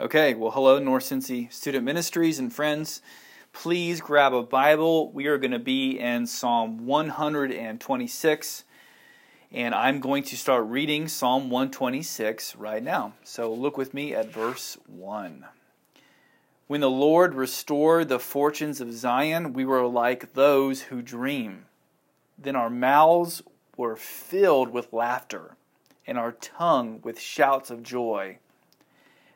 Okay, well, hello, North Cincy Student Ministries and friends. Please grab a Bible. We are going to be in Psalm 126, and I'm going to start reading Psalm 126 right now. So look with me at verse 1. When the Lord restored the fortunes of Zion, we were like those who dream. Then our mouths were filled with laughter, and our tongue with shouts of joy.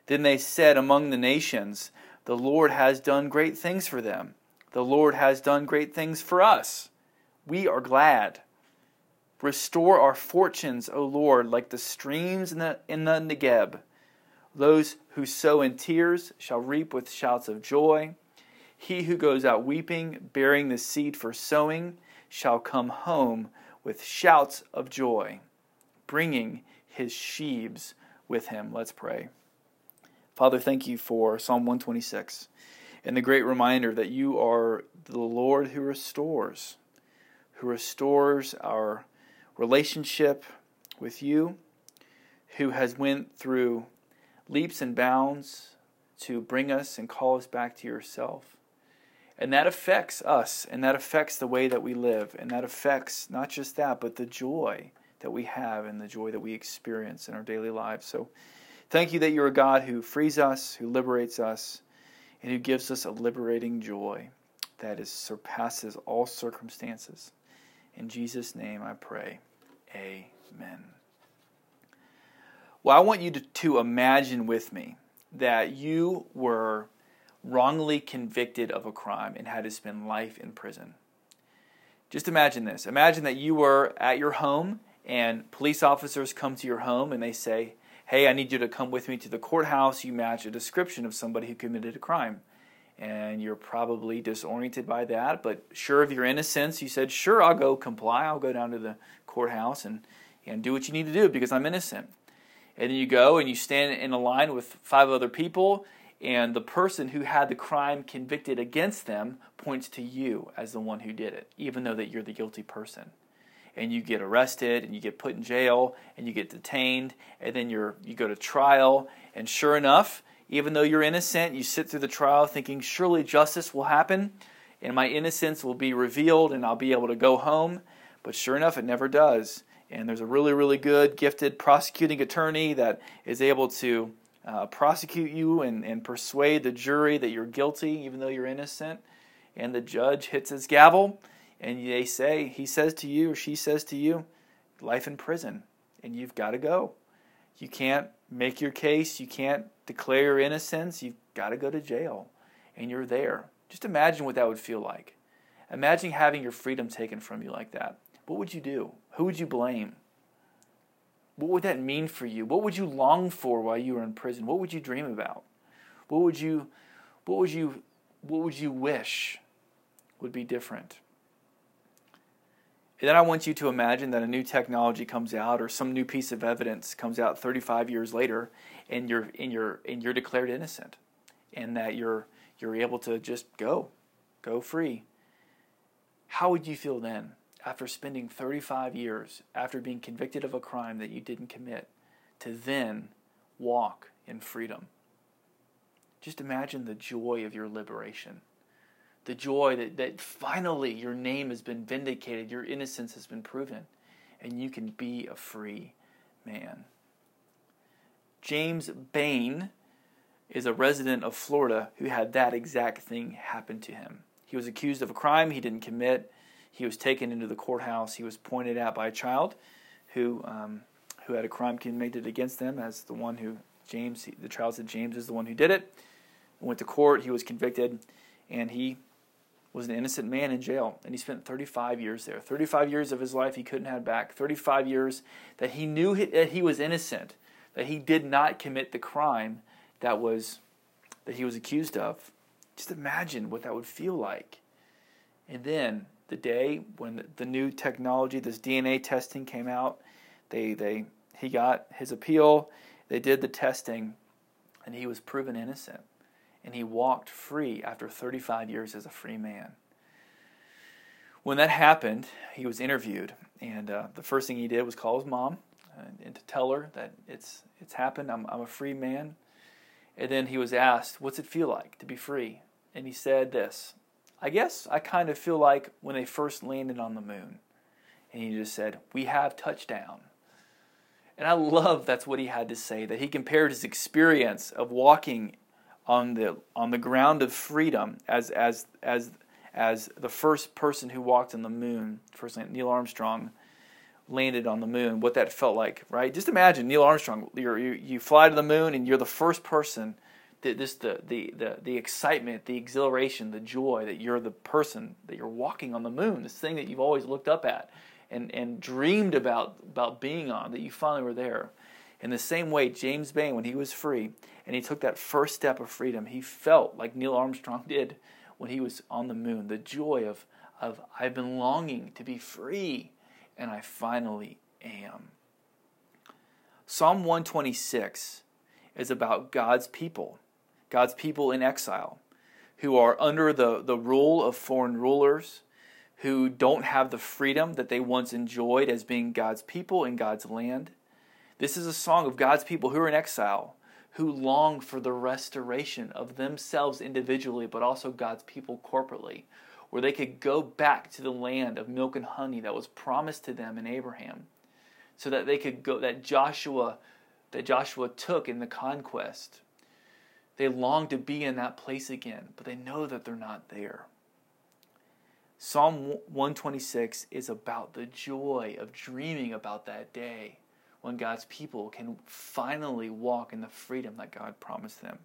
Then they said among the nations, The Lord has done great things for them. The Lord has done great things for us. We are glad. Restore our fortunes, O Lord, like the streams in the, in the Negeb. Those who sow in tears shall reap with shouts of joy. He who goes out weeping, bearing the seed for sowing, shall come home with shouts of joy, bringing his sheaves with him. Let's pray. Father, thank you for Psalm 126 and the great reminder that you are the Lord who restores, who restores our relationship with you, who has went through leaps and bounds to bring us and call us back to yourself. And that affects us, and that affects the way that we live, and that affects not just that, but the joy that we have and the joy that we experience in our daily lives. So Thank you that you're a God who frees us, who liberates us, and who gives us a liberating joy that is, surpasses all circumstances. In Jesus' name I pray. Amen. Well, I want you to, to imagine with me that you were wrongly convicted of a crime and had to spend life in prison. Just imagine this. Imagine that you were at your home and police officers come to your home and they say, hey, I need you to come with me to the courthouse. You match a description of somebody who committed a crime. And you're probably disoriented by that, but sure of your innocence, you said, sure, I'll go comply. I'll go down to the courthouse and, and do what you need to do because I'm innocent. And then you go and you stand in a line with five other people, and the person who had the crime convicted against them points to you as the one who did it, even though that you're the guilty person and you get arrested and you get put in jail and you get detained and then you're you go to trial. And sure enough even though you're innocent you sit through the trial thinking surely justice will happen and my innocence will be revealed and I'll be able to go home. But sure enough it never does. And there's a really really good gifted prosecuting attorney that is able to uh, prosecute you and, and persuade the jury that you're guilty even though you're innocent. And the judge hits his gavel and they say, he says to you or she says to you, life in prison, and you've got to go. You can't make your case, you can't declare your innocence, you've got to go to jail, and you're there. Just imagine what that would feel like. Imagine having your freedom taken from you like that. What would you do? Who would you blame? What would that mean for you? What would you long for while you were in prison? What would you dream about? What would you what would you what would you wish would be different? And then I want you to imagine that a new technology comes out or some new piece of evidence comes out 35 years later and you're, and you're, and you're declared innocent and that you're, you're able to just go, go free. How would you feel then after spending 35 years, after being convicted of a crime that you didn't commit, to then walk in freedom? Just imagine the joy of your liberation the joy that, that finally your name has been vindicated, your innocence has been proven, and you can be a free man. James Bain is a resident of Florida who had that exact thing happen to him. He was accused of a crime he didn't commit. He was taken into the courthouse. He was pointed at by a child who, um, who had a crime committed against them as the one who, James, the child said James is the one who did it. Went to court. He was convicted, and he was an innocent man in jail, and he spent 35 years there. 35 years of his life he couldn't have back. 35 years that he knew that he was innocent, that he did not commit the crime that was that he was accused of. Just imagine what that would feel like. And then the day when the new technology, this DNA testing came out, they they he got his appeal, they did the testing, and he was proven innocent and he walked free after 35 years as a free man. When that happened, he was interviewed, and uh, the first thing he did was call his mom and, uh, and, to tell her that it's it's happened. I'm I'm a free man. And then he was asked, What's it feel like to be free? And he said this I guess I kind of feel like when they first landed on the moon. And he just said, We have touchdown. And I love that's what he had to say, that he compared his experience of walking on the on the ground of freedom as as as as the first person who walked on the moon, first Neil Armstrong landed on the moon, what that felt like, right? Just imagine Neil Armstrong, you you fly to the moon and you're the first person the, this the, the the the excitement, the exhilaration, the joy that you're the person that you're walking on the moon, this thing that you've always looked up at and and dreamed about about being on, that you finally were there. In the same way, James Bain, when he was free and he took that first step of freedom, he felt like Neil Armstrong did when he was on the moon. The joy of of I've been longing to be free, and I finally am. Psalm 126 is about God's people God's people in exile, who are under the, the rule of foreign rulers, who don't have the freedom that they once enjoyed as being God's people in God's land. This is a song of God's people who are in exile, who long for the restoration of themselves individually, but also God's people corporately, where they could go back to the land of milk and honey that was promised to them in Abraham, so that they could go, that Joshua, that Joshua took in the conquest they long to be in that place again, but they know that they're not there. Psalm 126 is about the joy of dreaming about that day when God's people can finally walk in the freedom that God promised them.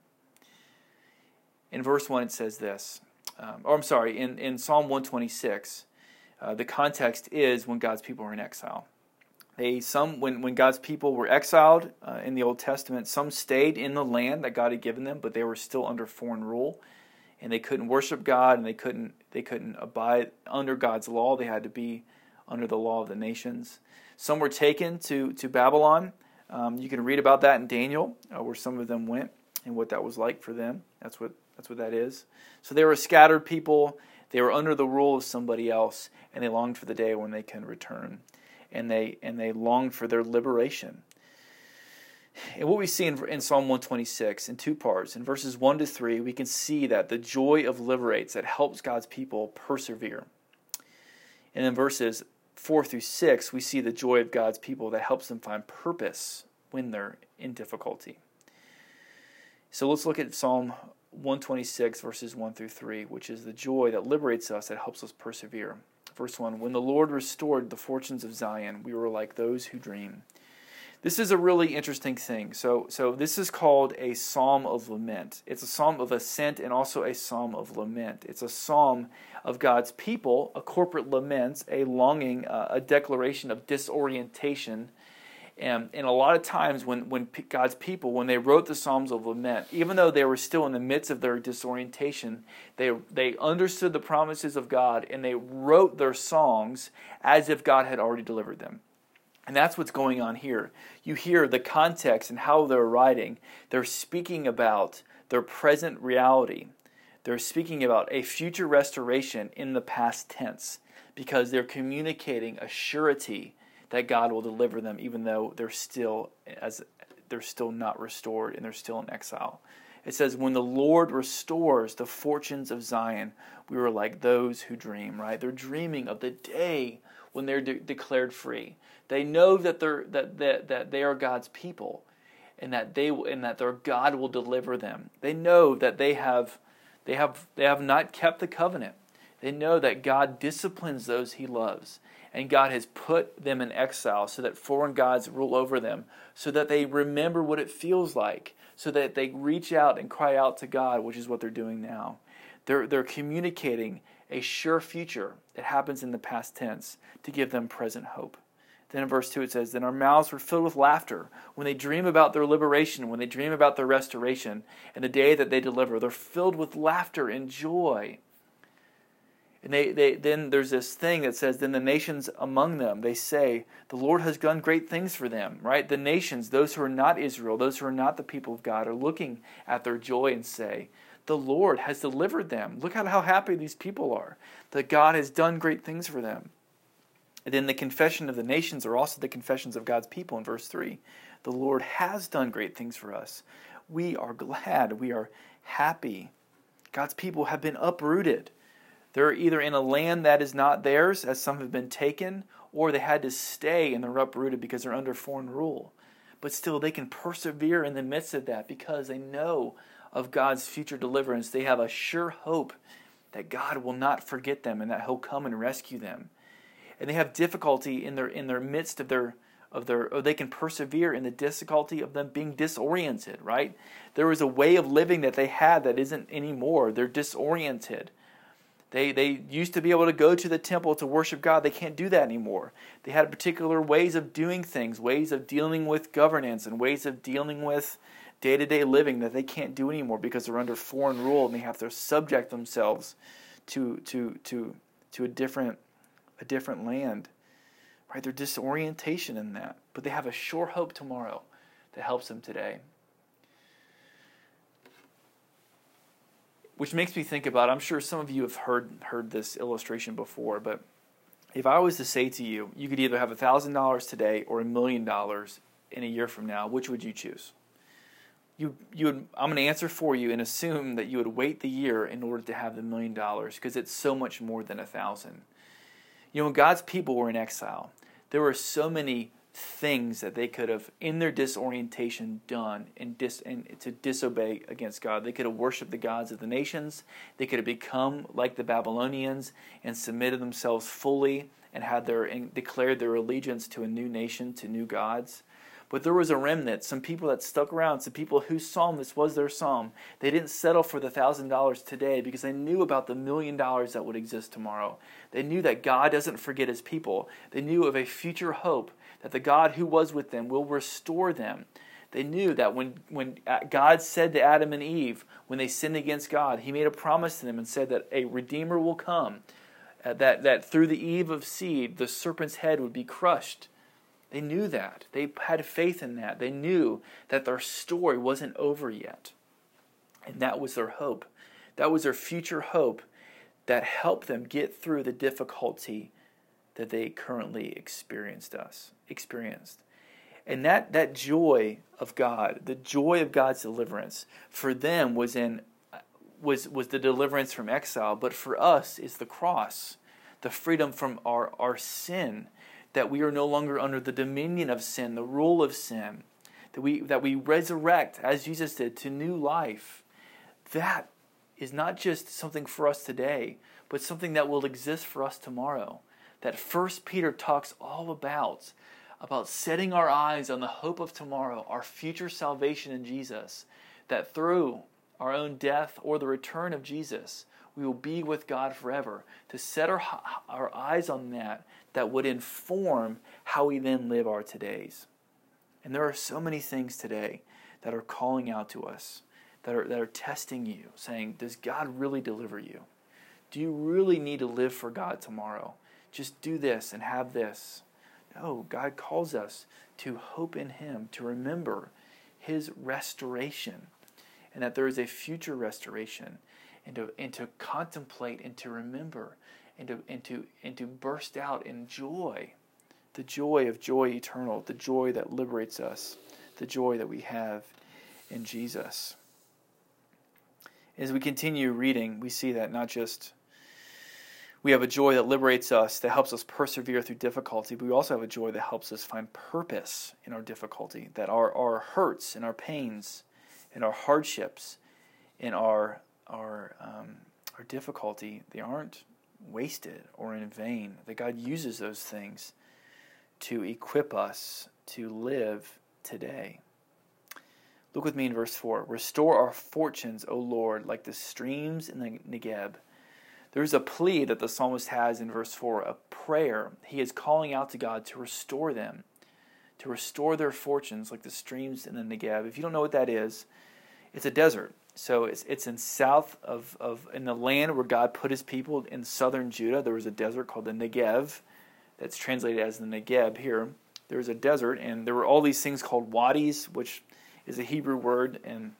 In verse 1, it says this, um, or I'm sorry, in, in Psalm 126, uh, the context is when God's people are in exile. They some when when God's people were exiled uh, in the Old Testament, some stayed in the land that God had given them, but they were still under foreign rule, and they couldn't worship God, and they couldn't they couldn't abide under God's law. They had to be under the law of the nations. Some were taken to to Babylon. Um, you can read about that in Daniel, uh, where some of them went and what that was like for them. That's what that's what that is. So they were scattered people. They were under the rule of somebody else, and they longed for the day when they can return and they and they long for their liberation. And what we see in, in, Psalm 126 in two parts, in verses 1 to 3, we can see that the joy of liberates that helps God's people persevere. And in verses 4 through 6, we see the joy of God's people that helps them find purpose when they're in difficulty. So let's look at Psalm 126, verses 1 through 3, which is the joy that liberates us, that helps us persevere. Verse 1 When the Lord restored the fortunes of Zion, we were like those who dream. This is a really interesting thing. So, so this is called a psalm of lament. It's a psalm of ascent and also a psalm of lament. It's a psalm of God's people, a corporate lament, a longing, uh, a declaration of disorientation and, and a lot of times when, when God's people, when they wrote the Psalms of Lament, even though they were still in the midst of their disorientation, they, they understood the promises of God and they wrote their songs as if God had already delivered them. And that's what's going on here. You hear the context and how they're writing. They're speaking about their present reality. They're speaking about a future restoration in the past tense because they're communicating a surety that God will deliver them, even though they're still as they're still not restored and they're still in exile. It says, "When the Lord restores the fortunes of Zion, we were like those who dream." Right? They're dreaming of the day when they're de- declared free. They know that they're that, that that they are God's people, and that they and that their God will deliver them. They know that they have they have they have not kept the covenant. They know that God disciplines those He loves and God has put them in exile so that foreign gods rule over them, so that they remember what it feels like, so that they reach out and cry out to God, which is what they're doing now. They're, they're communicating a sure future that happens in the past tense to give them present hope. Then in verse 2 it says, Then our mouths were filled with laughter. When they dream about their liberation, when they dream about their restoration, and the day that they deliver, they're filled with laughter and joy. And they, they, then there's this thing that says, then the nations among them, they say, the Lord has done great things for them, right? The nations, those who are not Israel, those who are not the people of God, are looking at their joy and say, the Lord has delivered them. Look at how happy these people are, that God has done great things for them. And then the confession of the nations are also the confessions of God's people in verse 3. The Lord has done great things for us. we are glad. We are happy. God's people have been uprooted. They're either in a land that is not theirs, as some have been taken, or they had to stay and they're uprooted because they're under foreign rule. But still, they can persevere in the midst of that because they know of God's future deliverance. They have a sure hope that God will not forget them and that He'll come and rescue them. And they have difficulty in their in their midst of their of their or they can persevere in the difficulty of them being disoriented, right? There was a way of living that they had that isn't anymore. They're disoriented. They, they used to be able to go to the temple to worship God. They can't do that anymore. They had particular ways of doing things, ways of dealing with governance, and ways of dealing with day to day living that they can't do anymore because they're under foreign rule and they have to subject themselves to, to, to, to a, different, a different land. Right? Their disorientation in that. But they have a sure hope tomorrow that helps them today. which makes me think about I'm sure some of you have heard heard this illustration before, but if I was to say to you, you could either have $1,000 today or a million dollars in a year from now, which would you choose? You, you would, I'm going to answer for you and assume that you would wait the year in order to have the million dollars because it's so much more than a thousand. You know, when God's people were in exile, there were so many things that they could have, in their disorientation, done and, dis, and to disobey against God. They could have worshipped the gods of the nations. They could have become like the Babylonians and submitted themselves fully and had their and declared their allegiance to a new nation, to new gods. But there was a remnant, some people that stuck around, some people whose psalm this was their psalm. They didn't settle for the thousand dollars today because they knew about the million dollars that would exist tomorrow. They knew that God doesn't forget his people. They knew of a future hope that the God who was with them will restore them. They knew that when, when God said to Adam and Eve, when they sinned against God, He made a promise to them and said that a Redeemer will come, uh, that, that through the Eve of seed, the serpent's head would be crushed. They knew that. They had faith in that. They knew that their story wasn't over yet. And that was their hope. That was their future hope that helped them get through the difficulty that they currently experienced us experienced. And that, that joy of God, the joy of God's deliverance, for them was in was was the deliverance from exile, but for us is the cross, the freedom from our, our sin, that we are no longer under the dominion of sin, the rule of sin, that we that we resurrect as Jesus did to new life. That is not just something for us today, but something that will exist for us tomorrow that First Peter talks all about about setting our eyes on the hope of tomorrow, our future salvation in Jesus, that through our own death or the return of Jesus, we will be with God forever. To set our, our eyes on that, that would inform how we then live our todays. And there are so many things today that are calling out to us, that are, that are testing you, saying, Does God really deliver you? Do you really need to live for God tomorrow? just do this and have this. No, God calls us to hope in Him, to remember His restoration, and that there is a future restoration, and to, and to contemplate and to remember, and to, and, to, and to burst out in joy the joy of joy eternal, the joy that liberates us, the joy that we have in Jesus. As we continue reading, we see that not just we have a joy that liberates us, that helps us persevere through difficulty, but we also have a joy that helps us find purpose in our difficulty, that our, our hurts and our pains and our hardships and our, our, um, our difficulty, they aren't wasted or in vain, that God uses those things to equip us to live today. Look with me in verse 4. Restore our fortunes, O Lord, like the streams in the Negeb. There's a plea that the psalmist has in verse 4, a prayer. He is calling out to God to restore them, to restore their fortunes like the streams in the Negev. If you don't know what that is, it's a desert. So it's, it's in south of, of, in the land where God put his people in southern Judah. There was a desert called the Negev that's translated as the Negeb here. There was a desert, and there were all these things called wadis, which is a Hebrew word, and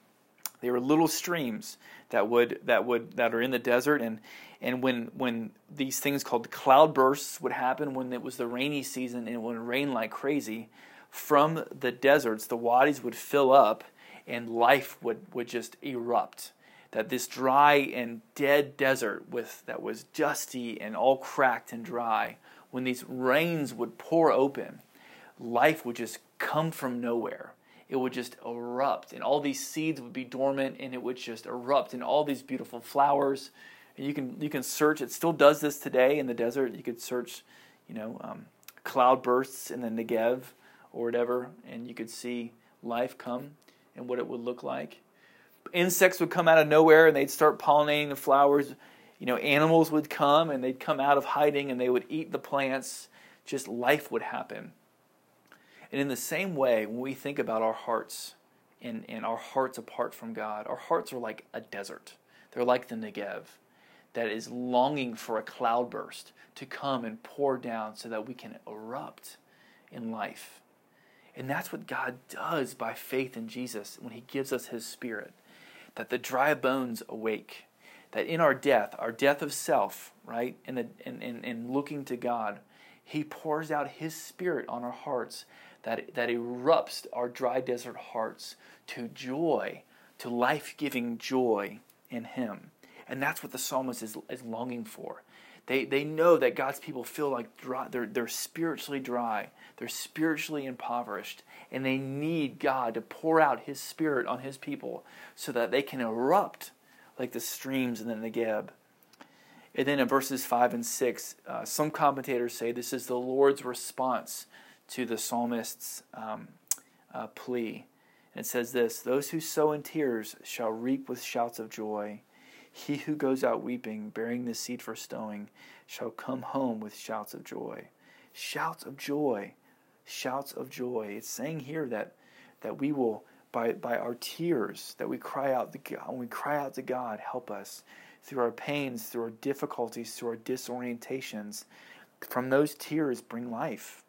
they were little streams that would that would that are in the desert, and and when when these things called cloud bursts would happen when it was the rainy season and it would rain like crazy, from the deserts the wadis would fill up, and life would, would just erupt. That this dry and dead desert with that was dusty and all cracked and dry, when these rains would pour open, life would just come from nowhere. It would just erupt, and all these seeds would be dormant, and it would just erupt, and all these beautiful flowers. And you can you can search. It still does this today in the desert. You could search, you know, um, cloud bursts in the Negev or whatever, and you could see life come and what it would look like. Insects would come out of nowhere and they'd start pollinating the flowers. You know, animals would come and they'd come out of hiding and they would eat the plants. Just life would happen. And in the same way, when we think about our hearts and, and our hearts apart from God, our hearts are like a desert. They're like the Negev that is longing for a cloudburst to come and pour down so that we can erupt in life. And that's what God does by faith in Jesus when He gives us His Spirit. That the dry bones awake. That in our death, our death of self, right, and in, in, in, in looking to God, He pours out His Spirit on our hearts that, that erupts our dry desert hearts to joy, to life giving joy in Him. And that's what the psalmist is, is longing for. They, they know that God's people feel like dry, they're, they're spiritually dry, they're spiritually impoverished, and they need God to pour out His Spirit on His people so that they can erupt like the streams in the Negeb. And then in verses 5 and 6, uh, some commentators say this is the Lord's response to the psalmist's um, uh, plea. And it says this Those who sow in tears shall reap with shouts of joy. He who goes out weeping, bearing the seed for stowing, shall come home with shouts of joy. Shouts of joy. Shouts of joy. It's saying here that, that we will, by, by our tears, that we cry out to God, when we cry out to God, help us through our pains, through our difficulties, through our disorientations. From those tears, bring life.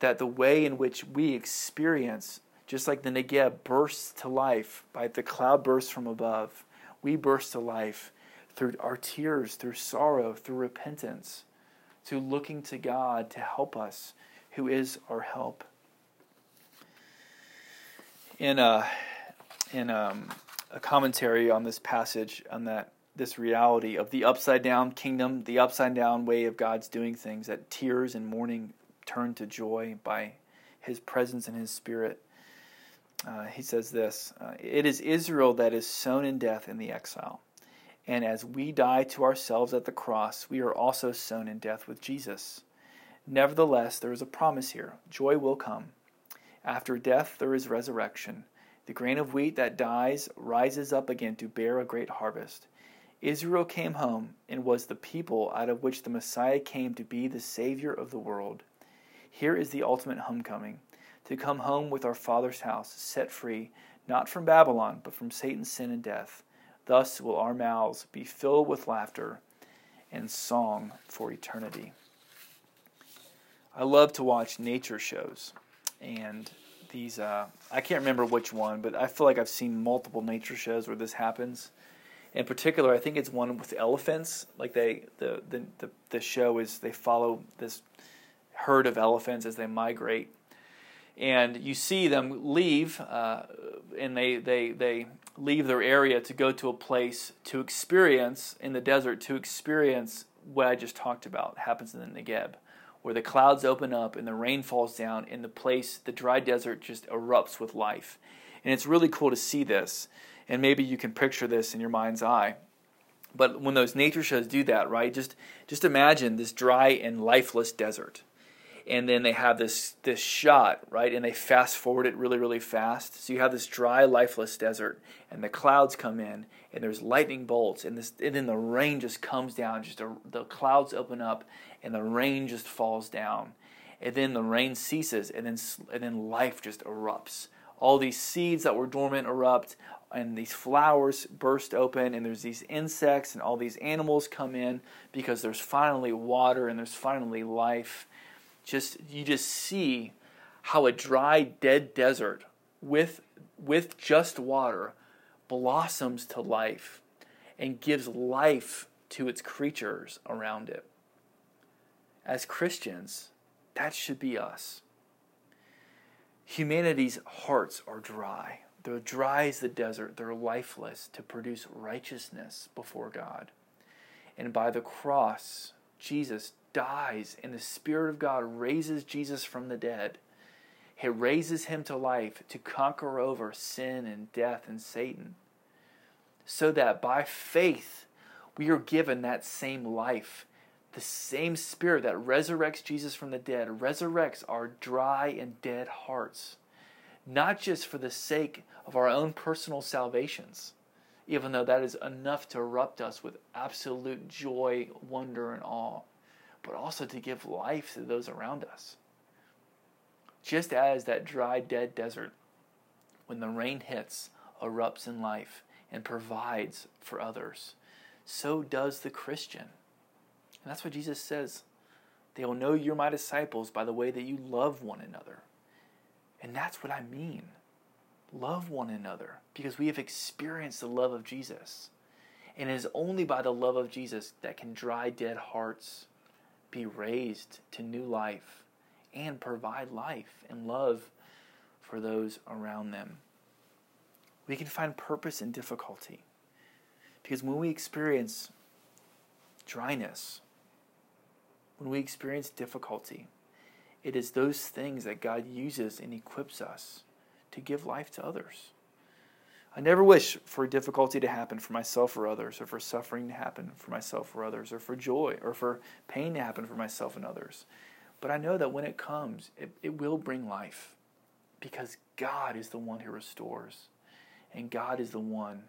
That the way in which we experience, just like the Negeb bursts to life by the cloud bursts from above, we burst to life through our tears, through sorrow, through repentance, through looking to God to help us, who is our help. In a, in a, um, a commentary on this passage, on that this reality of the upside down kingdom, the upside down way of God's doing things, that tears and mourning turn to joy by His presence and His Spirit. Uh, he says this uh, It is Israel that is sown in death in the exile. And as we die to ourselves at the cross, we are also sown in death with Jesus. Nevertheless, there is a promise here joy will come. After death, there is resurrection. The grain of wheat that dies rises up again to bear a great harvest. Israel came home and was the people out of which the Messiah came to be the Savior of the world. Here is the ultimate homecoming to come home with our Father's house, set free, not from Babylon, but from Satan's sin and death. Thus will our mouths be filled with laughter and song for eternity. I love to watch nature shows, and these uh, I can't remember which one, but I feel like I've seen multiple nature shows where this happens. In particular, I think it's one with elephants. Like they, the the the, the show is they follow this herd of elephants as they migrate and you see them leave, uh, and they, they, they leave their area to go to a place to experience in the desert, to experience what I just talked about happens in the Negeb, where the clouds open up and the rain falls down, and the place, the dry desert, just erupts with life. And it's really cool to see this, and maybe you can picture this in your mind's eye. But when those nature shows do that, right? Just just imagine this dry and lifeless desert and then they have this this shot right? And they fast forward it really really fast. So you have this dry lifeless desert and the clouds come in and there's lightning bolts and this and then the rain just comes down. Just a, the clouds open up and the rain just falls down. And then the rain ceases and then and then life just erupts. All these seeds that were dormant erupt and these flowers burst open and there's these insects and all these animals come in because there's finally water and there's finally life just you just see how a dry dead desert with with just water blossoms to life and gives life to its creatures around it. As christians that should be us. Humanity's hearts are dry. They're dry as the desert, they're lifeless to produce righteousness before God. And by the cross, Jesus dies, and the Spirit of God raises Jesus from the dead. It raises him to life to conquer over sin and death and Satan. So that by faith, we are given that same life. The same Spirit that resurrects Jesus from the dead resurrects our dry and dead hearts, not just for the sake of our own personal salvations, even though that is enough to erupt us with absolute joy, wonder, and awe, but also to give life to those around us. Just as that dry, dead desert, when the rain hits, erupts in life and provides for others so does the Christian. And that's what Jesus says. They will know you're my disciples by the way that you love one another. And that's what I mean. Love one another because we have experienced the love of Jesus. And it is only by the love of Jesus that can dry, dead hearts be raised to new life and provide life and love for those around them. We can find purpose in difficulty. Because when we experience dryness, when we experience difficulty, it is those things that God uses and equips us to give life to others. I never wish for difficulty to happen for myself or others, or for suffering to happen for myself or others, or for joy or for pain to happen for myself and others. But I know that when it comes, it, it will bring life because God is the one who restores, and God is the one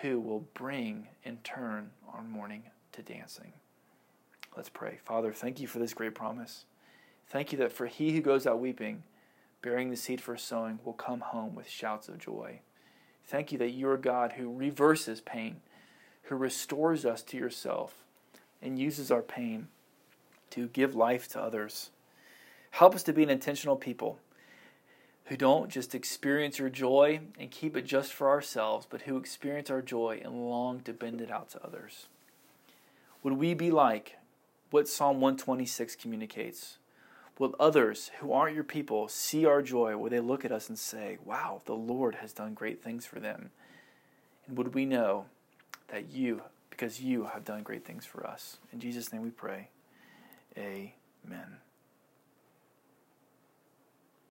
who will bring in turn our mourning to dancing. Let's pray. Father, thank you for this great promise. Thank you that for he who goes out weeping, bearing the seed for sowing, will come home with shouts of joy. Thank you that you are God who reverses pain, who restores us to yourself, and uses our pain to give life to others. Help us to be an intentional people who don't just experience your joy and keep it just for ourselves, but who experience our joy and long to bend it out to others. Would we be like what Psalm 126 communicates? Will others who aren't your people see our joy? Will they look at us and say, Wow, the Lord has done great things for them? And would we know that you, because you have done great things for us? In Jesus' name we pray. Amen.